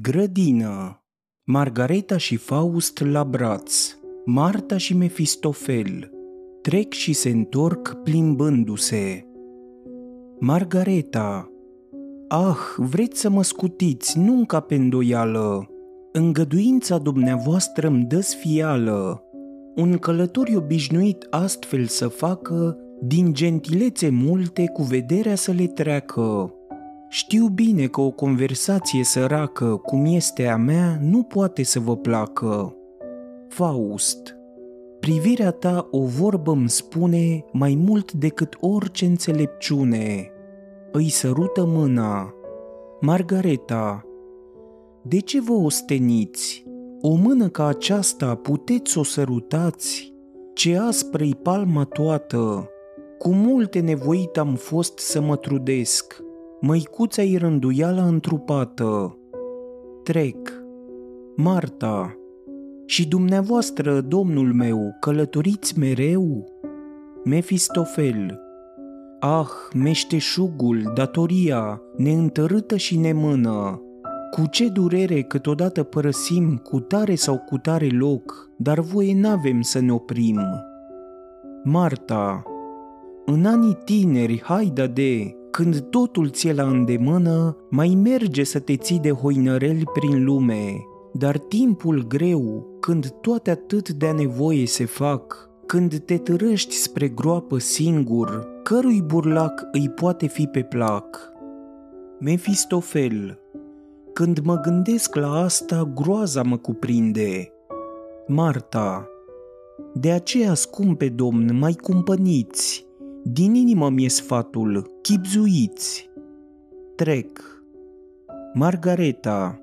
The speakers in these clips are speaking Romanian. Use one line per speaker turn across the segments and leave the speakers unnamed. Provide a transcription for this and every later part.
Grădină Margareta și Faust la braț Marta și Mefistofel Trec și se întorc plimbându-se Margareta Ah, vreți să mă scutiți, nu ca pe îndoială. Îngăduința dumneavoastră îmi dă sfială. Un călător obișnuit astfel să facă, din gentilețe multe cu vederea să le treacă. Știu bine că o conversație săracă, cum este a mea, nu poate să vă placă. Faust Privirea ta o vorbă îmi spune mai mult decât orice înțelepciune. Îi sărută mâna. Margareta, de ce vă osteniți? O mână ca aceasta puteți să o sărutați? Ce aspră-i palma toată! Cu multe nevoit am fost să mă trudesc, măicuța-i rânduială întrupată. Trec. Marta. Și dumneavoastră, domnul meu, călătoriți mereu? Mefistofel. Ah, meșteșugul, datoria, neîntărâtă și nemână, cu ce durere câteodată părăsim cu tare sau cu tare loc, dar voie n-avem să ne oprim. Marta, în anii tineri, haida de, când totul ți-e la îndemână, mai merge să te ții de hoinăreli prin lume, dar timpul greu, când toate atât de nevoie se fac, când te târăști spre groapă singur, cărui burlac îi poate fi pe plac? Mefistofel Când mă gândesc la asta, groaza mă cuprinde. Marta De aceea, scumpe domn, mai cumpăniți, din inimă mi-e sfatul, chipzuiți. Trec. Margareta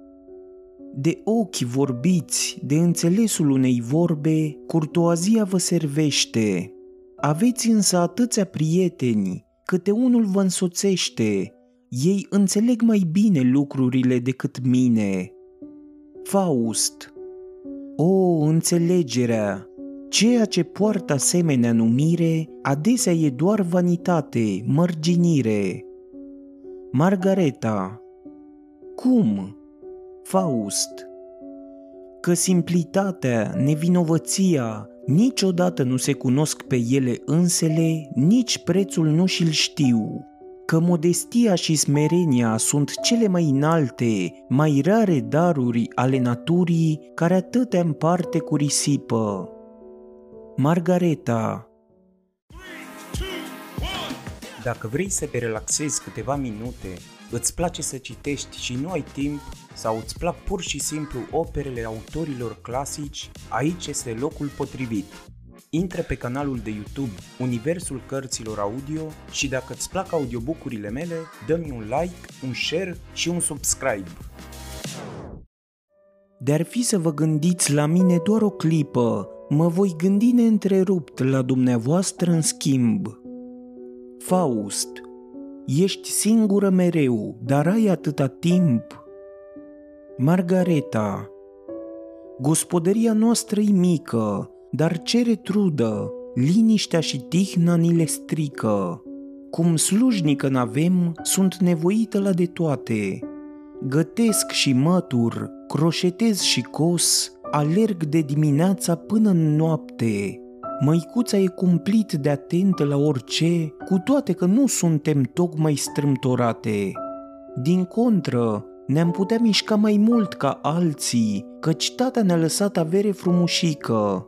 de ochi vorbiți, de înțelesul unei vorbe, curtoazia vă servește. Aveți însă atâția prieteni, câte unul vă însoțește. Ei înțeleg mai bine lucrurile decât mine. Faust O, înțelegerea! Ceea ce poartă asemenea numire, adesea e doar vanitate, mărginire. Margareta Cum? Faust Că simplitatea, nevinovăția, niciodată nu se cunosc pe ele însele, nici prețul nu și-l știu, că modestia și smerenia sunt cele mai înalte, mai rare daruri ale naturii care atâtea împarte cu risipă. Margareta Dacă vrei să te relaxezi câteva minute, îți place să citești și nu ai timp, sau îți plac pur și simplu operele autorilor clasici, aici este locul potrivit. Intră pe canalul de YouTube Universul Cărților Audio și dacă îți plac audiobook-urile mele, dă-mi un like, un share și un subscribe. De-ar fi să vă gândiți la mine doar o clipă, mă voi gândi neîntrerupt la dumneavoastră în schimb. Faust, ești singură mereu, dar ai atâta timp Margareta Gospodăria noastră e mică, dar cere trudă, liniștea și tihna ni le strică. Cum slujnică n-avem, sunt nevoită la de toate. Gătesc și mătur, croșetez și cos, alerg de dimineața până în noapte. Măicuța e cumplit de atentă la orice, cu toate că nu suntem tocmai strâmtorate. Din contră, ne-am putea mișca mai mult ca alții, căci tata ne-a lăsat avere frumușică.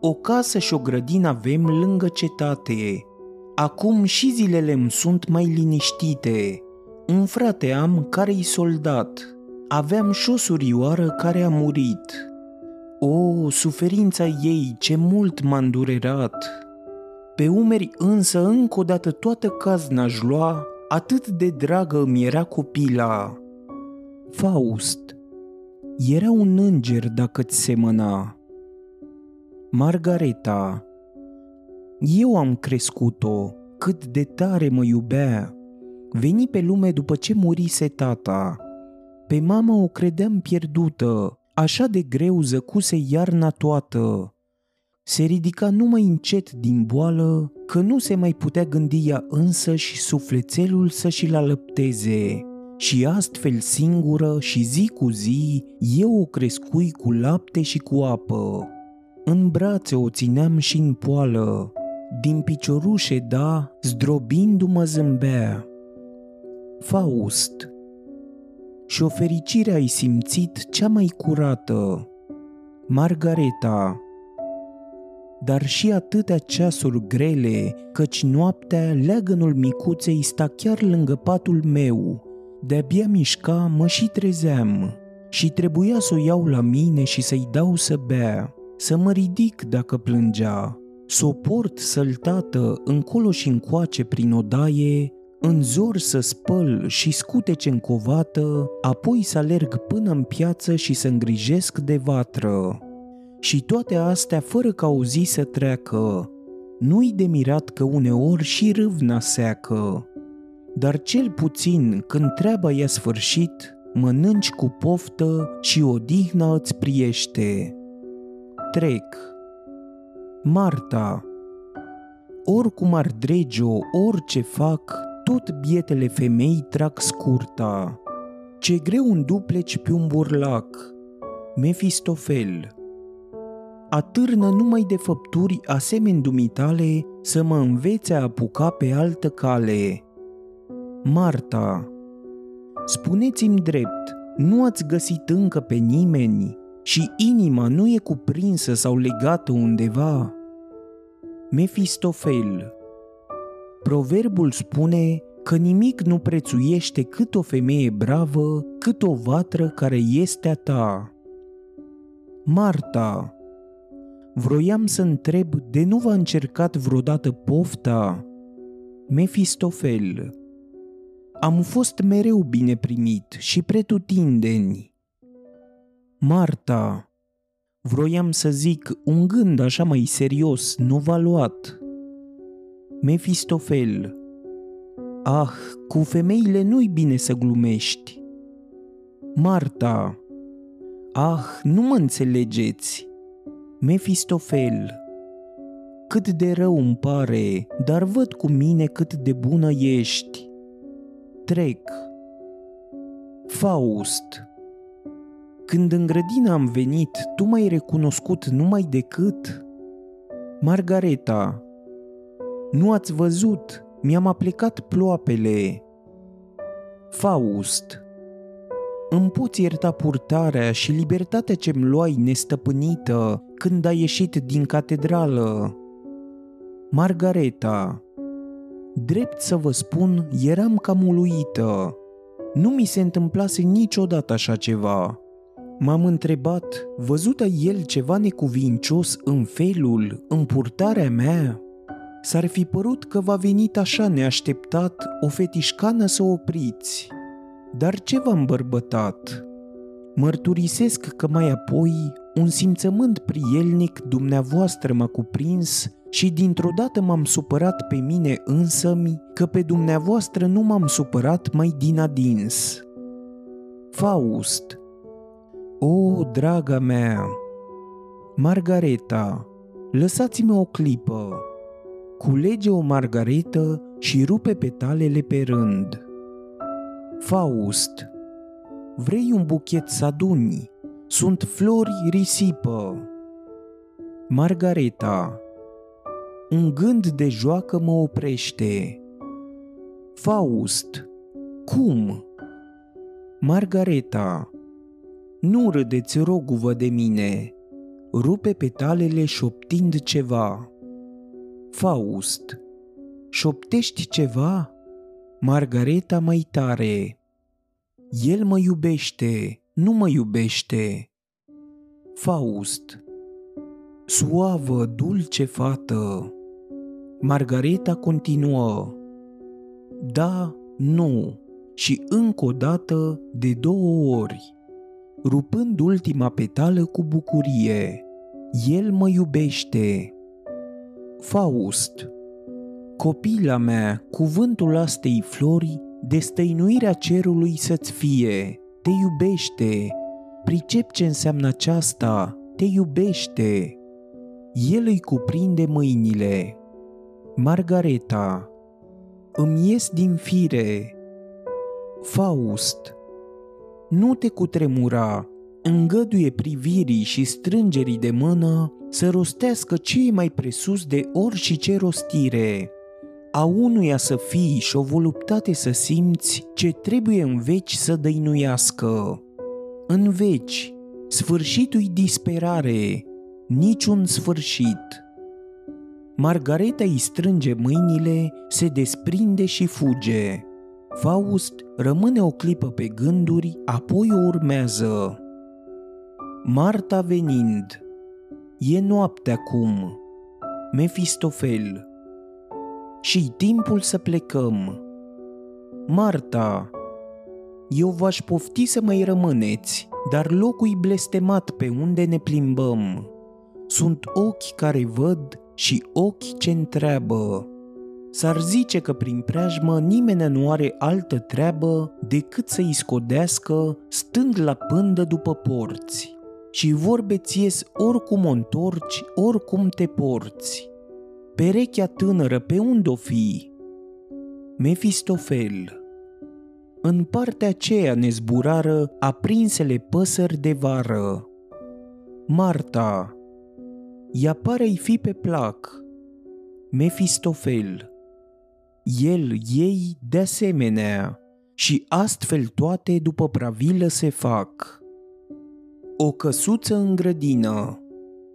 O casă și o grădină avem lângă cetate. Acum și zilele îmi sunt mai liniștite. Un frate am care-i soldat. Aveam și o surioară care a murit. O, suferința ei ce mult m-a îndurerat. Pe umeri însă încă o dată toată cazna-aș lua, atât de dragă mi era copila. Faust, era un înger dacă ți semăna. Margareta, eu am crescut-o, cât de tare mă iubea. Veni pe lume după ce murise tata. Pe mama o credeam pierdută, așa de greu zăcuse iarna toată. Se ridica numai încet din boală, că nu se mai putea gândi ea însă și sufletelul să și-l alăpteze și astfel singură și zi cu zi eu o crescui cu lapte și cu apă. În brațe o țineam și în poală, din piciorușe da, zdrobindu-mă zâmbea. Faust Și o fericire ai simțit cea mai curată. Margareta dar și atâtea ceasuri grele, căci noaptea leagănul micuței sta chiar lângă patul meu. De-abia mișca, mă și trezeam și trebuia să o iau la mine și să-i dau să bea, să mă ridic dacă plângea, să o port săltată încolo și încoace prin odaie, în zor să spăl și scutece încovată, apoi să alerg până în piață și să îngrijesc de vatră. Și toate astea fără ca o zi să treacă. Nu-i de mirat că uneori și râvna seacă. Dar cel puțin când treaba i-a sfârșit, mănânci cu poftă și odihna îți priește. Trec. Marta. Oricum ar drege-o, orice fac, tot bietele femei trag scurta. Ce greu un dupleci pe un burlac. Mefistofel atârnă numai de făpturi asemeni dumitale să mă învețe a apuca pe altă cale. Marta, spuneți-mi drept, nu ați găsit încă pe nimeni și inima nu e cuprinsă sau legată undeva? Mefistofel Proverbul spune că nimic nu prețuiește cât o femeie bravă, cât o vatră care este a ta. Marta, Vroiam să întreb de nu v-a încercat vreodată pofta? Mefistofel Am fost mereu bine primit și pretutindeni. Marta Vroiam să zic un gând așa mai serios, nu v-a luat. Mefistofel Ah, cu femeile nu-i bine să glumești. Marta Ah, nu mă înțelegeți. Mefistofel, cât de rău îmi pare, dar văd cu mine cât de bună ești. Trec. Faust, când în grădină am venit, tu m-ai recunoscut numai decât? Margareta, nu ați văzut, mi-am aplicat ploapele. Faust, îmi poți ierta purtarea și libertatea ce-mi luai nestăpânită când ai ieșit din catedrală. Margareta, drept să vă spun, eram cam uluită. Nu mi se întâmplase niciodată așa ceva. M-am întrebat, văzută el ceva necuvincios în felul, în purtarea mea? S-ar fi părut că v-a venit așa neașteptat o fetișcană să opriți. Dar ce v-am bărbătat? Mărturisesc că mai apoi un simțământ prielnic dumneavoastră m-a cuprins și dintr-o dată m-am supărat pe mine însămi că pe dumneavoastră nu m-am supărat mai din adins. Faust O, draga mea! Margareta, lăsați-mă o clipă. Culege o margaretă și rupe petalele pe rând. Faust Vrei un buchet să aduni? Sunt flori risipă. Margareta Un gând de joacă mă oprește. Faust Cum? Margareta Nu râdeți, roguvă de mine. Rupe petalele șoptind ceva. Faust Șoptești ceva? Margareta mai tare. El mă iubește, nu mă iubește. Faust. Suavă, dulce fată. Margareta continuă. Da, nu. Și încă o dată, de două ori. Rupând ultima petală cu bucurie. El mă iubește. Faust. Copila mea, cuvântul astei flori, destăinuirea cerului să-ți fie, te iubește, pricep ce înseamnă aceasta, te iubește. El îi cuprinde mâinile. Margareta, îmi ies din fire. Faust Nu te cutremura, îngăduie privirii și strângerii de mână să rostească ce e mai presus de orice rostire. A unuia să fii și o voluptate să simți ce trebuie în veci să dăinuiască. În veci, sfârșitul disperare, niciun sfârșit. Margareta îi strânge mâinile, se desprinde și fuge. Faust rămâne o clipă pe gânduri, apoi o urmează. Marta venind. E noapte acum. Mefistofel. și timpul să plecăm. Marta, eu v-aș pofti să mai rămâneți, dar locul e blestemat pe unde ne plimbăm. Sunt ochi care văd și ochi ce întreabă. S-ar zice că prin preajmă nimeni nu are altă treabă decât să-i scodească stând la pândă după porți. Și vorbe ți oricum o întorci, oricum te porți. Perechea tânără pe unde o fi? Mefistofel În partea aceea ne zburară aprinsele păsări de vară. Marta ea pare-i fi pe plac. Mefistofel. El ei de asemenea și astfel toate după pravilă se fac. O căsuță în grădină.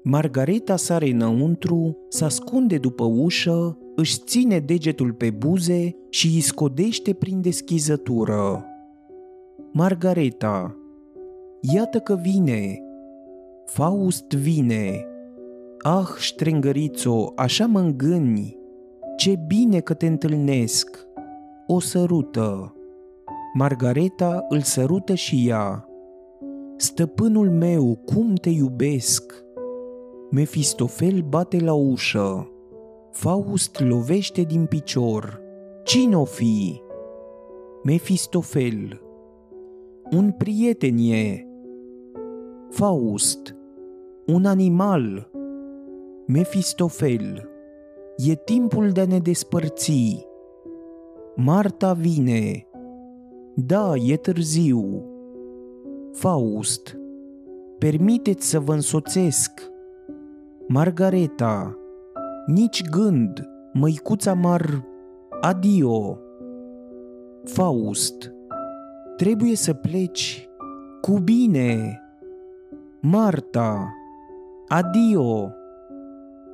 Margareta sare înăuntru, se ascunde după ușă, își ține degetul pe buze și îi scodește prin deschizătură. Margareta. Iată că vine. Faust vine. Ah, ștrengărițo, așa mă îngâni, ce bine că te întâlnesc. O sărută. Margareta îl sărută și ea. Stăpânul meu, cum te iubesc! Mefistofel bate la ușă. Faust lovește din picior. Cine o fi? Mefistofel. Un prieten e. Faust. Un animal. Mefistofel, e timpul de a ne despărți. Marta vine. Da, e târziu. Faust, permiteți să vă însoțesc. Margareta, nici gând, măicuța mar, adio. Faust, trebuie să pleci. Cu bine. Marta, adio.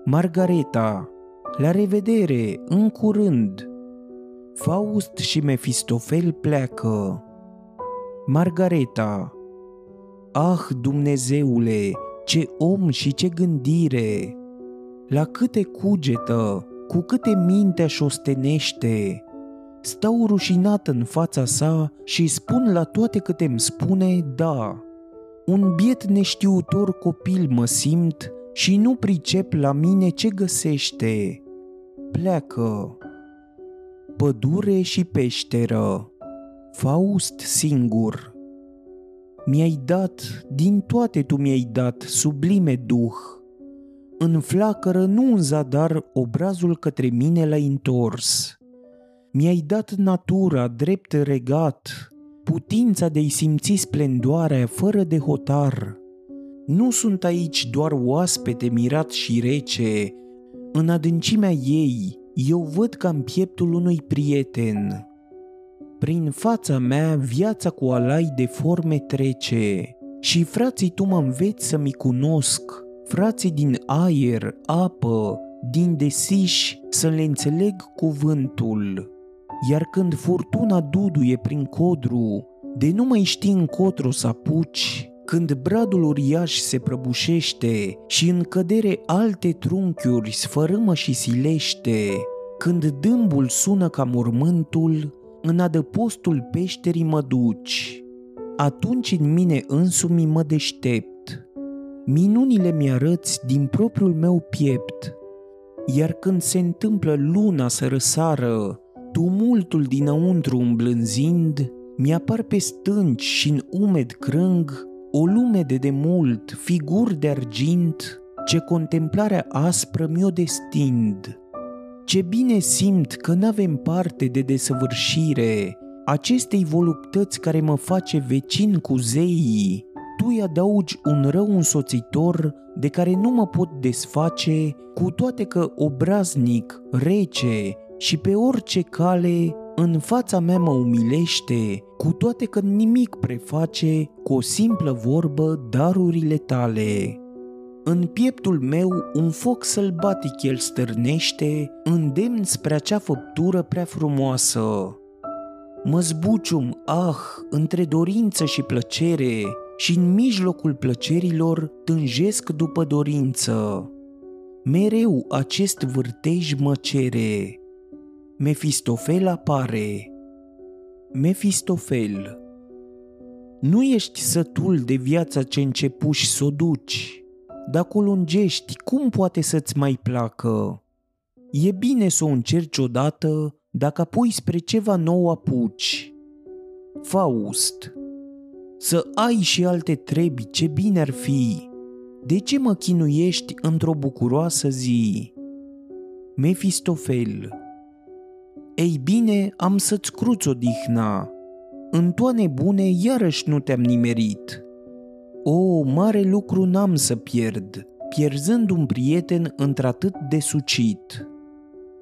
Margareta, la revedere, în curând! Faust și Mefistofel pleacă. Margareta, ah, Dumnezeule, ce om și ce gândire! La câte cugetă, cu câte mintea și șostenește! Stau rușinat în fața sa și spun la toate câte îmi spune da. Un biet neștiutor copil mă simt și nu pricep la mine ce găsește. Pleacă. Pădure și peșteră. Faust singur. Mi-ai dat, din toate tu mi-ai dat, sublime duh. În flacără, nu în zadar, obrazul către mine l-ai întors. Mi-ai dat natura drept regat, putința de-i simți splendoarea fără de hotar nu sunt aici doar oaspete mirat și rece. În adâncimea ei, eu văd ca în pieptul unui prieten. Prin fața mea viața cu alai de forme trece și frații tu mă înveți să-mi cunosc, frații din aer, apă, din desiș să le înțeleg cuvântul. Iar când furtuna duduie prin codru, de nu mai știi încotro să apuci, când bradul uriaș se prăbușește și în cădere alte trunchiuri sfărâmă și silește, când dâmbul sună ca mormântul, în adăpostul peșterii mă duci. Atunci în mine însumi mă deștept. Minunile mi-arăți din propriul meu piept. Iar când se întâmplă luna să răsară, tumultul dinăuntru îmblânzind, mi-apar pe stânci și în umed crâng o lume de demult, figuri de argint, ce contemplarea aspră mi-o destind. Ce bine simt că n-avem parte de desăvârșire, acestei voluptăți care mă face vecin cu zeii, tu îi adaugi un rău însoțitor de care nu mă pot desface, cu toate că obraznic, rece și pe orice cale în fața mea mă umilește, cu toate că nimic preface cu o simplă vorbă darurile tale. În pieptul meu un foc sălbatic el stârnește, îndemn spre acea făptură prea frumoasă. Mă zbucium, ah, între dorință și plăcere și în mijlocul plăcerilor tânjesc după dorință. Mereu acest vârtej mă cere. Mefistofel apare. Mefistofel Nu ești sătul de viața ce începuși să o duci. Dacă o lungești, cum poate să-ți mai placă? E bine să o încerci odată, dacă apoi spre ceva nou apuci. Faust Să ai și alte trebi, ce bine ar fi. De ce mă chinuiești într-o bucuroasă zi? Mefistofel Ei bine, am să-ți cruț odihna. În toane bune iarăși nu te-am nimerit. O, mare lucru n-am să pierd, pierzând un prieten într-atât de sucit.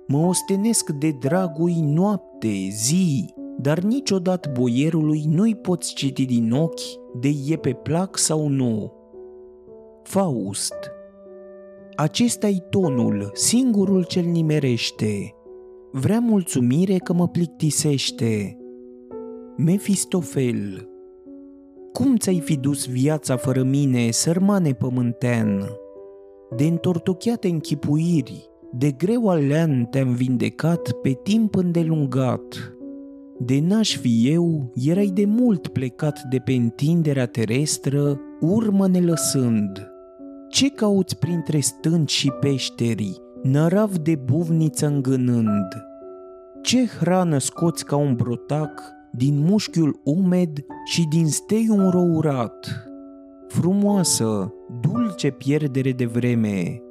Mă ostenesc de dragui noapte, zi, dar niciodată boierului nu-i poți citi din ochi de e pe plac sau nu. Faust Acesta-i tonul, singurul ce-l nimerește. Vrea mulțumire că mă plictisește. Mefistofel Cum ți-ai fi dus viața fără mine, sărmane pământean? De întortocheate închipuiri, de greu alean te-am vindecat pe timp îndelungat. De n-aș fi eu, erai de mult plecat de pe întinderea terestră, urmă ne lăsând. Ce cauți printre stânci și peșteri, nărav de buvniță îngânând? Ce hrană scoți ca un brotac din mușchiul umed și din steiul rourat? Frumoasă, dulce pierdere de vreme,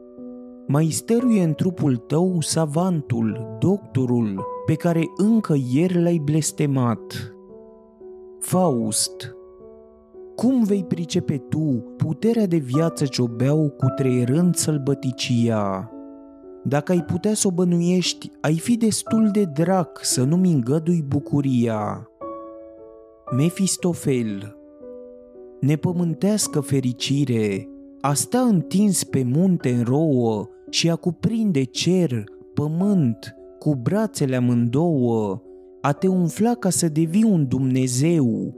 mai stăruie în trupul tău savantul, doctorul, pe care încă ieri l-ai blestemat. Faust, cum vei pricepe tu puterea de viață ce o beau cu treierând sălbăticia? Dacă ai putea să o bănuiești, ai fi destul de drac să nu-mi îngădui bucuria. Mefistofel Nepământească fericire, a sta întins pe munte în rouă și a cuprinde cer, pământ, cu brațele amândouă, a te umfla ca să devii un Dumnezeu,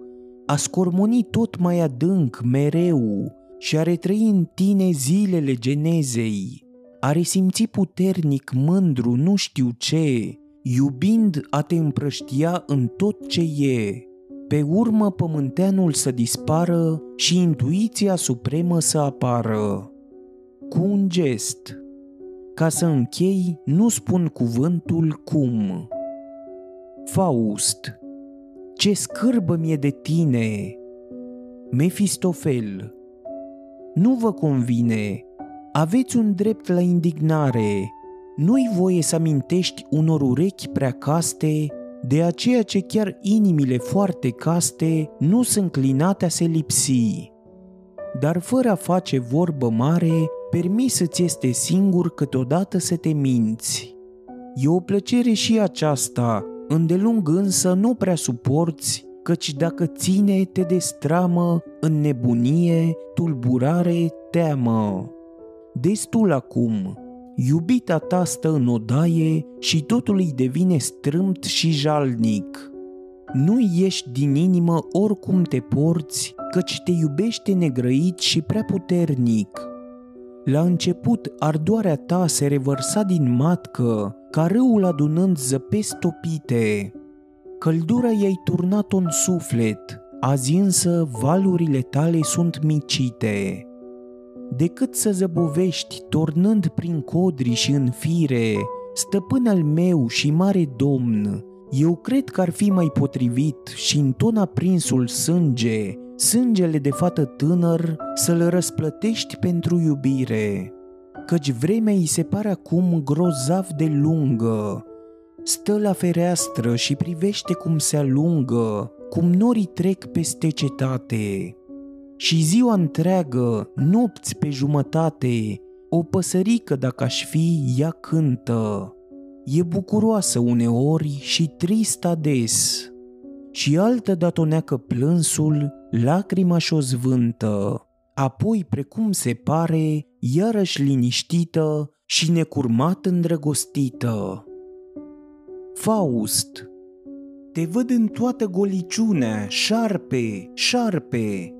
a scormoni tot mai adânc mereu și a retrăi în tine zilele genezei, a resimți puternic mândru nu știu ce, iubind a te împrăștia în tot ce e, pe urmă pământeanul să dispară și intuiția supremă să apară. Cu un gest, ca să închei, nu spun cuvântul cum. Faust, ce scârbă mie de tine! Mefistofel, nu vă convine, aveți un drept la indignare, nu-i voie să amintești unor urechi prea caste de aceea ce chiar inimile foarte caste nu sunt înclinate a se lipsi. Dar fără a face vorbă mare, permis să-ți este singur câteodată să te minți. E o plăcere și aceasta, îndelung însă nu prea suporți, căci dacă ține te destramă în nebunie, tulburare, teamă. Destul acum, iubita ta stă în odaie și totul îi devine strâmt și jalnic. Nu ieși din inimă oricum te porți, căci te iubește negrăit și prea puternic. La început, ardoarea ta se revărsa din matcă, ca râul adunând zăpezi topite. Căldura i-ai turnat-o în suflet, azi însă valurile tale sunt micite. Decât să zăbovești, tornând prin codri și în fire, stăpân al meu și mare domn, eu cred că ar fi mai potrivit și în ton aprinsul sânge sângele de fată tânăr să-l răsplătești pentru iubire, căci vremea îi se pare acum grozav de lungă. Stă la fereastră și privește cum se alungă, cum norii trec peste cetate. Și ziua întreagă, nopți pe jumătate, o păsărică dacă aș fi, ea cântă. E bucuroasă uneori și tristă des. Și altă datoneacă plânsul, lacrima și-o zvântă. Apoi, precum se pare, iarăși liniștită și necurmat îndrăgostită. Faust Te văd în toată goliciunea, șarpe, șarpe.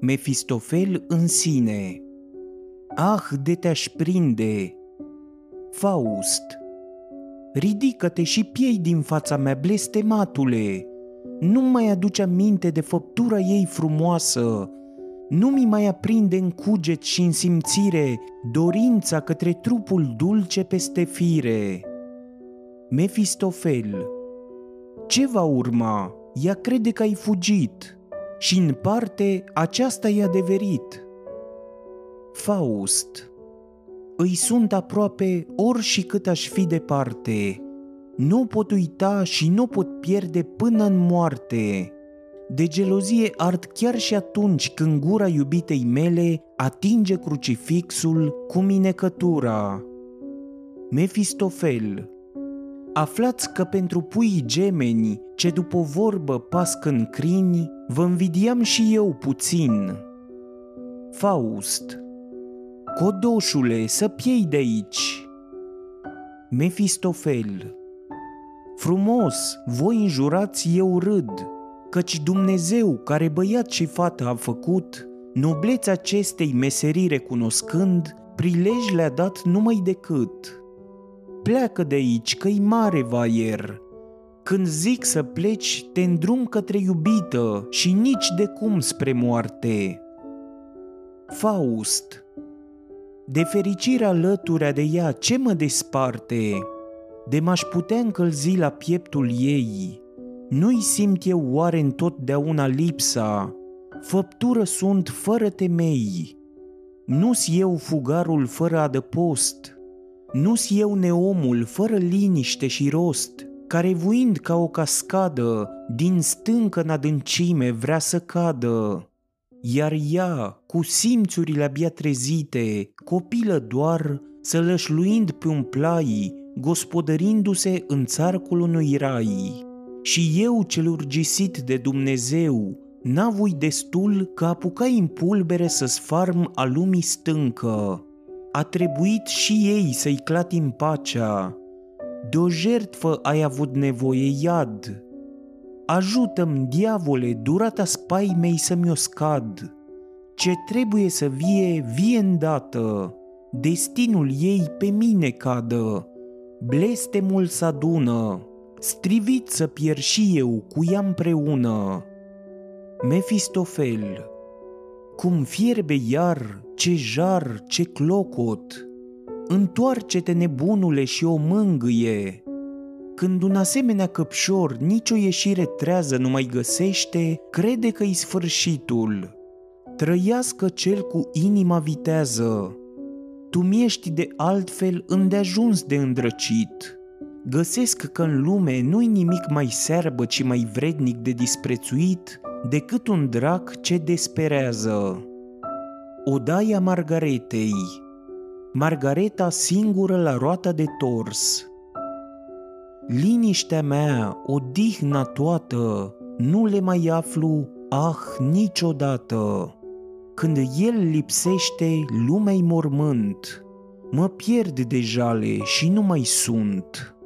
Mefistofel în sine Ah, de te-aș prinde! Faust Ridică-te și piei din fața mea, blestematule! Nu mai aduce aminte de făptura ei frumoasă, nu mi mai aprinde în cuget și în simțire dorința către trupul dulce peste fire. Mefistofel Ce va urma? Ea crede că ai fugit și în parte aceasta e adeverit. Faust Îi sunt aproape ori și cât aș fi departe. Nu pot uita și nu pot pierde până în moarte. De gelozie ard chiar și atunci când gura iubitei mele atinge crucifixul cu minecătura. Mefistofel Aflați că pentru puii gemeni, ce după vorbă pasc în crini, vă învidiam și eu puțin. Faust Codoșule, să piei de aici! Mefistofel Frumos, voi înjurați, eu râd, căci Dumnezeu, care băiat și fată a făcut, noblețea acestei meserii recunoscând, prilej le-a dat numai decât. Pleacă de aici, că-i mare vaier. Când zic să pleci, te îndrum către iubită și nici de cum spre moarte. Faust De fericire alăturea de ea, ce mă desparte? De m-aș putea încălzi la pieptul ei, nu-i simt eu oare întotdeauna lipsa? Făptură sunt fără temei. Nu-s eu fugarul fără adăpost, nu-s eu neomul fără liniște și rost, care vuind ca o cascadă, din stâncă în adâncime vrea să cadă. Iar ea, cu simțurile abia trezite, copilă doar, să lășluind pe un plai, gospodărindu-se în țarcul unui rai. Și eu cel urgisit de Dumnezeu, n-avui destul că apucai în pulbere să sfarm a lumii stâncă. A trebuit și ei să-i clatim pacea. De o jertfă ai avut nevoie, iad. Ajută-mi, diavole, durata spaimei să-mi o scad. Ce trebuie să vie, vie îndată. Destinul ei pe mine cadă. Blestemul s-adună, strivit să pierd și eu cu ea împreună. Mefistofel, cum fierbe iar, ce jar, ce clocot, întoarce-te nebunule și o mângâie. Când un asemenea căpșor nicio ieșire trează nu mai găsește, crede că-i sfârșitul. Trăiască cel cu inima vitează. Tu mi-ești de altfel îndeajuns de îndrăcit găsesc că în lume nu-i nimic mai serbă, ci mai vrednic de disprețuit decât un drac ce desperează. Odaia Margaretei Margareta singură la roata de tors Liniștea mea, odihna toată, nu le mai aflu, ah, niciodată. Când el lipsește, lumea-i mormânt, mă pierd de jale și nu mai sunt.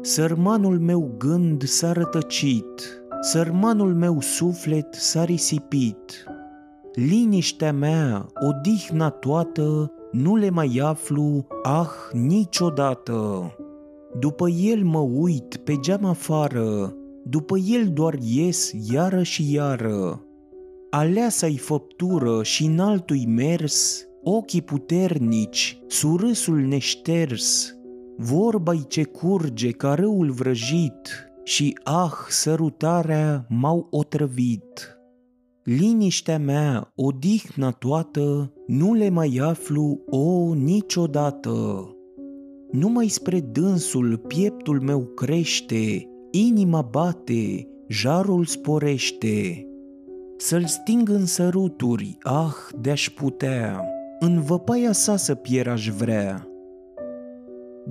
Sărmanul meu gând s-a rătăcit, sărmanul meu suflet s-a risipit. Liniștea mea, odihna toată, nu le mai aflu, ah, niciodată. După el mă uit pe geam afară, după el doar ies iară și iară. Aleasa-i făptură și în altui mers, ochii puternici, surâsul neșters, vorba ce curge ca râul vrăjit și ah, sărutarea m-au otrăvit. Liniștea mea, odihna toată, nu le mai aflu, o, niciodată. numai spre dânsul pieptul meu crește, inima bate, jarul sporește. Să-l sting în săruturi, ah, de-aș putea, în văpaia sa să pier aș vrea.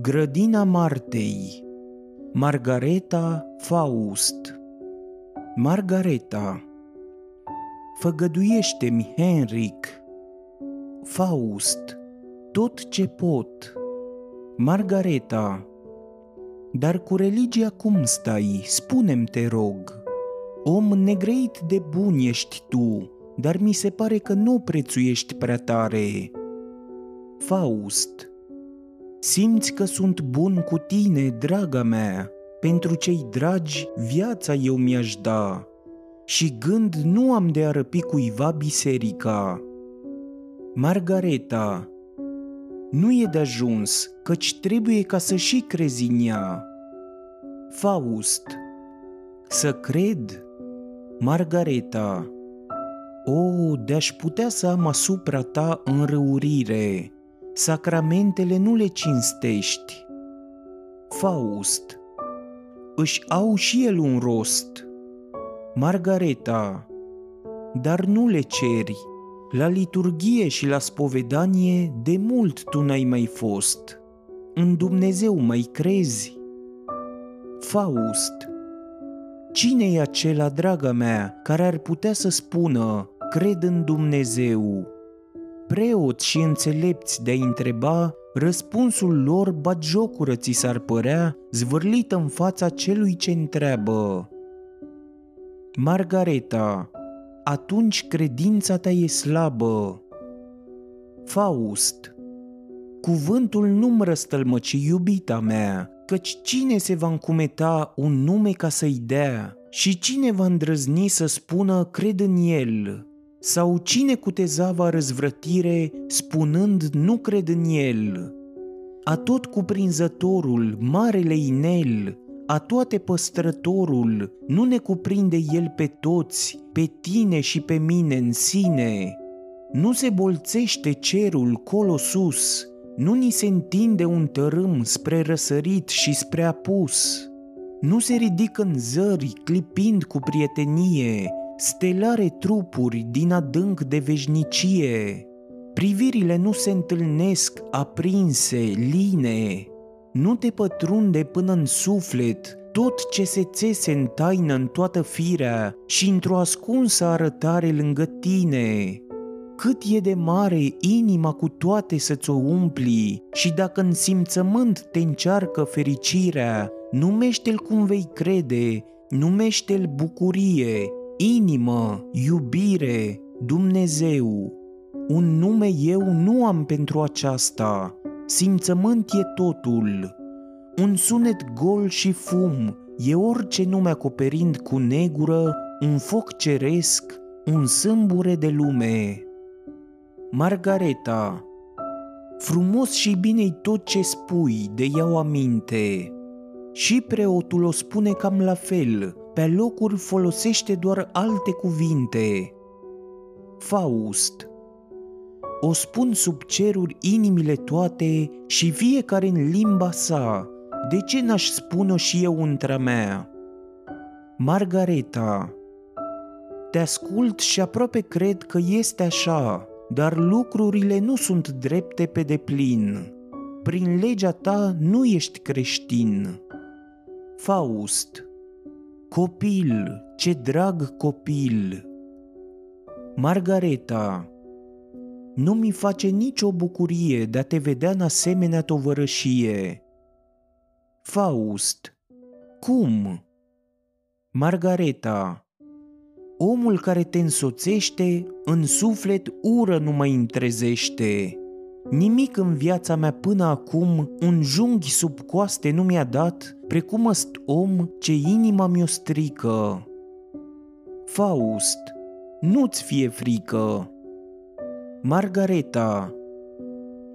Grădina Martei Margareta Faust Margareta Făgăduiește-mi, Henric Faust Tot ce pot Margareta Dar cu religia cum stai? Spunem te rog. Om negreit de bun ești tu, dar mi se pare că nu prețuiești prea tare. Faust Simți că sunt bun cu tine, draga mea, pentru cei dragi viața eu mi-aș da și gând nu am de a răpi cuiva biserica. Margareta, nu e de ajuns, căci trebuie ca să și crezi în ea. Faust, să cred? Margareta, o, de-aș putea să am asupra ta înrăurire, sacramentele nu le cinstești. Faust, își au și el un rost. Margareta, dar nu le ceri. La liturghie și la spovedanie de mult tu n-ai mai fost. În Dumnezeu mai crezi? Faust, cine e acela, draga mea, care ar putea să spună, cred în Dumnezeu? Preoți și înțelepți de a întreba, răspunsul lor batjocură ți s-ar părea zvârlită în fața celui ce întreabă. Margareta, atunci credința ta e slabă. Faust, cuvântul nu-mi răstălmăci iubita mea, căci cine se va încumeta un nume ca să-i dea și cine va îndrăzni să spună cred în el? Sau cine cuteza răzvrătire spunând nu cred în el? A tot cuprinzătorul, marele inel, a toate păstrătorul, nu ne cuprinde el pe toți, pe tine și pe mine în sine. Nu se bolțește cerul colo sus, nu ni se întinde un tărâm spre răsărit și spre apus. Nu se ridică în zări, clipind cu prietenie, stelare trupuri din adânc de veșnicie. Privirile nu se întâlnesc aprinse, line, nu te pătrunde până în suflet tot ce se țese în taină în toată firea și într-o ascunsă arătare lângă tine. Cât e de mare inima cu toate să-ți o umpli și dacă în simțământ te încearcă fericirea, numește-l cum vei crede, numește-l bucurie, inimă, iubire, Dumnezeu. Un nume eu nu am pentru aceasta, simțământ e totul. Un sunet gol și fum e orice nume acoperind cu negură un foc ceresc, un sâmbure de lume. Margareta Frumos și bine tot ce spui, de iau aminte. Și preotul o spune cam la fel, pe locuri folosește doar alte cuvinte. Faust O spun sub ceruri inimile toate și fiecare în limba sa, de ce n-aș spune-o și eu între mea? Margareta Te ascult și aproape cred că este așa, dar lucrurile nu sunt drepte pe deplin. Prin legea ta nu ești creștin. Faust Copil, ce drag copil! Margareta, nu mi face nicio bucurie de a te vedea în asemenea tovărășie. Faust, cum? Margareta, omul care te însoțește, în suflet ură nu mai întrezește. Nimic în viața mea până acum un junghi sub coaste nu mi-a dat, precum ăst om ce inima mi-o strică. Faust, nu-ți fie frică. Margareta,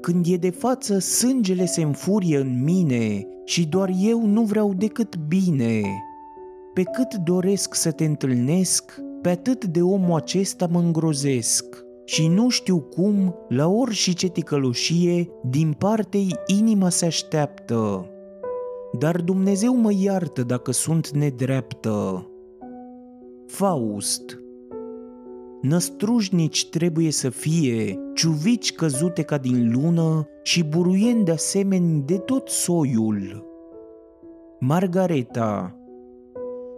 când e de față, sângele se înfurie în mine și doar eu nu vreau decât bine. Pe cât doresc să te întâlnesc, pe atât de omul acesta mă îngrozesc și nu știu cum, la și ce ticăloșie, din partei inima se așteaptă. Dar Dumnezeu mă iartă dacă sunt nedreaptă. Faust Năstrușnici trebuie să fie, ciuvici căzute ca din lună și buruieni de asemenea de tot soiul. Margareta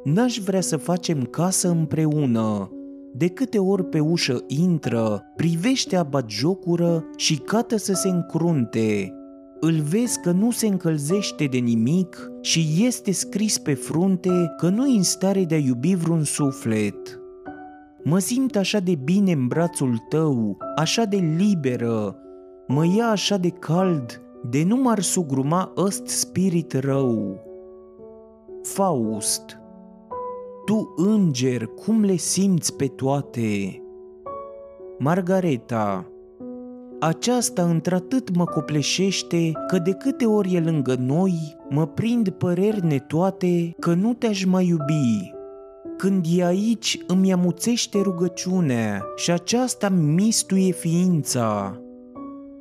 N-aș vrea să facem casă împreună, de câte ori pe ușă intră, privește jocură și cată să se încrunte. Îl vezi că nu se încălzește de nimic și este scris pe frunte că nu în stare de a iubi vreun suflet. Mă simt așa de bine în brațul tău, așa de liberă, mă ia așa de cald, de nu m-ar sugruma ăst spirit rău. Faust tu, înger, cum le simți pe toate? Margareta, aceasta într-atât mă copleșește că de câte ori e lângă noi, mă prind păreri netoate că nu te-aș mai iubi. Când e aici, îmi amuțește rugăciunea și aceasta mistuie ființa.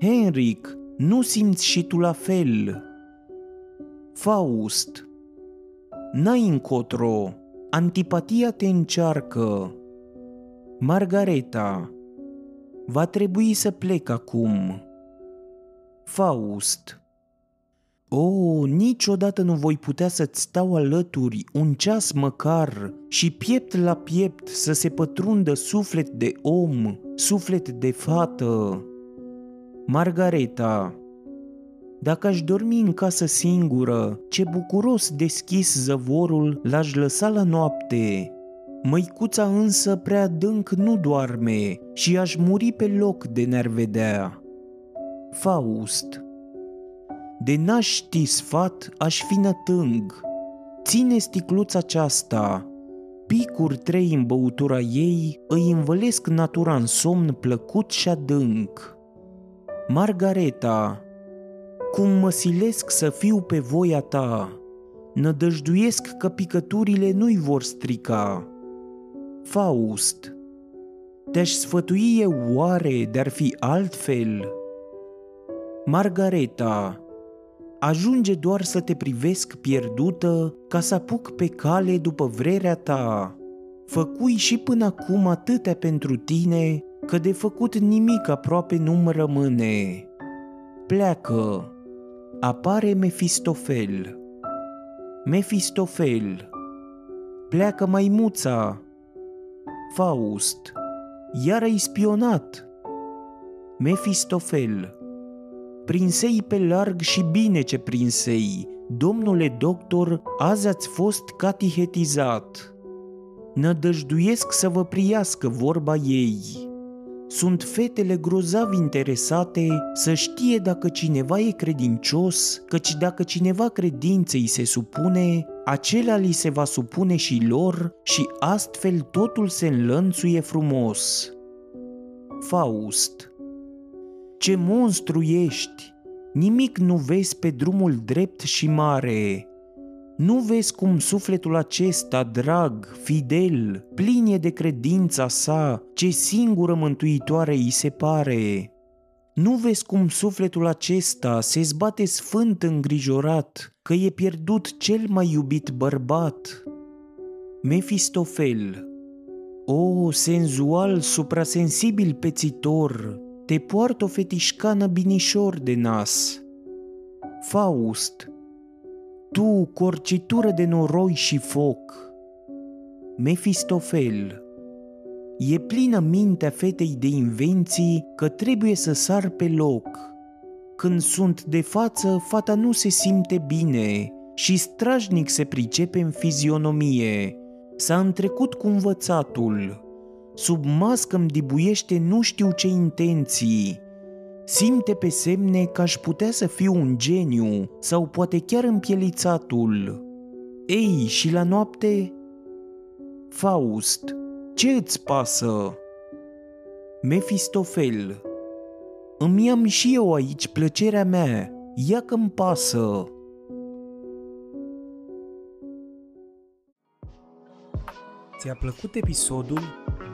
Henric, nu simți și tu la fel? Faust, n-ai încotro, Antipatia te încearcă. Margareta, va trebui să plec acum. Faust, o, oh, niciodată nu voi putea să-ți stau alături un ceas măcar și piept la piept să se pătrundă suflet de om, suflet de fată. Margareta, dacă aș dormi în casă singură, ce bucuros deschis zăvorul l-aș lăsa la noapte. Măicuța însă prea adânc nu doarme și aș muri pe loc de ne vedea. Faust De n-aș ști sfat, aș fi nătâng. Ține sticluța aceasta, picuri trei în băutura ei îi învălesc natura în somn plăcut și adânc. Margareta, cum mă silesc să fiu pe voia ta, nădăjduiesc că picăturile nu-i vor strica. Faust, te-aș sfătui eu oare de-ar fi altfel? Margareta, ajunge doar să te privesc pierdută ca să apuc pe cale după vrerea ta. Făcui și până acum atâtea pentru tine că de făcut nimic aproape nu-mi rămâne. Pleacă, apare Mefistofel. Mefistofel. Pleacă maimuța. Faust. Iar ai spionat. Mefistofel. Prinsei pe larg și bine ce prinsei. Domnule doctor, azi ați fost catihetizat. Nădăjduiesc să vă priască vorba ei sunt fetele grozav interesate să știe dacă cineva e credincios, căci dacă cineva credinței se supune, acela li se va supune și lor și astfel totul se înlănțuie frumos. Faust Ce monstru ești! Nimic nu vezi pe drumul drept și mare, nu vezi cum sufletul acesta, drag, fidel, plinie de credința sa, ce singură mântuitoare îi se pare? Nu vezi cum sufletul acesta se zbate sfânt îngrijorat că e pierdut cel mai iubit bărbat? Mefistofel O, senzual, suprasensibil pețitor, te poartă o fetișcană binișor de nas. Faust, tu, corcitură de noroi și foc, Mefistofel, e plină mintea fetei de invenții că trebuie să sar pe loc. Când sunt de față, fata nu se simte bine și strajnic se pricepe în fizionomie. S-a întrecut cu învățatul. Sub mască îmi dibuiește nu știu ce intenții, Simte pe semne că aș putea să fiu un geniu sau poate chiar împielițatul. Ei, și la noapte? Faust, ce îți pasă? Mefistofel, îmi am și eu aici plăcerea mea, ia că-mi pasă.
Ți-a plăcut episodul?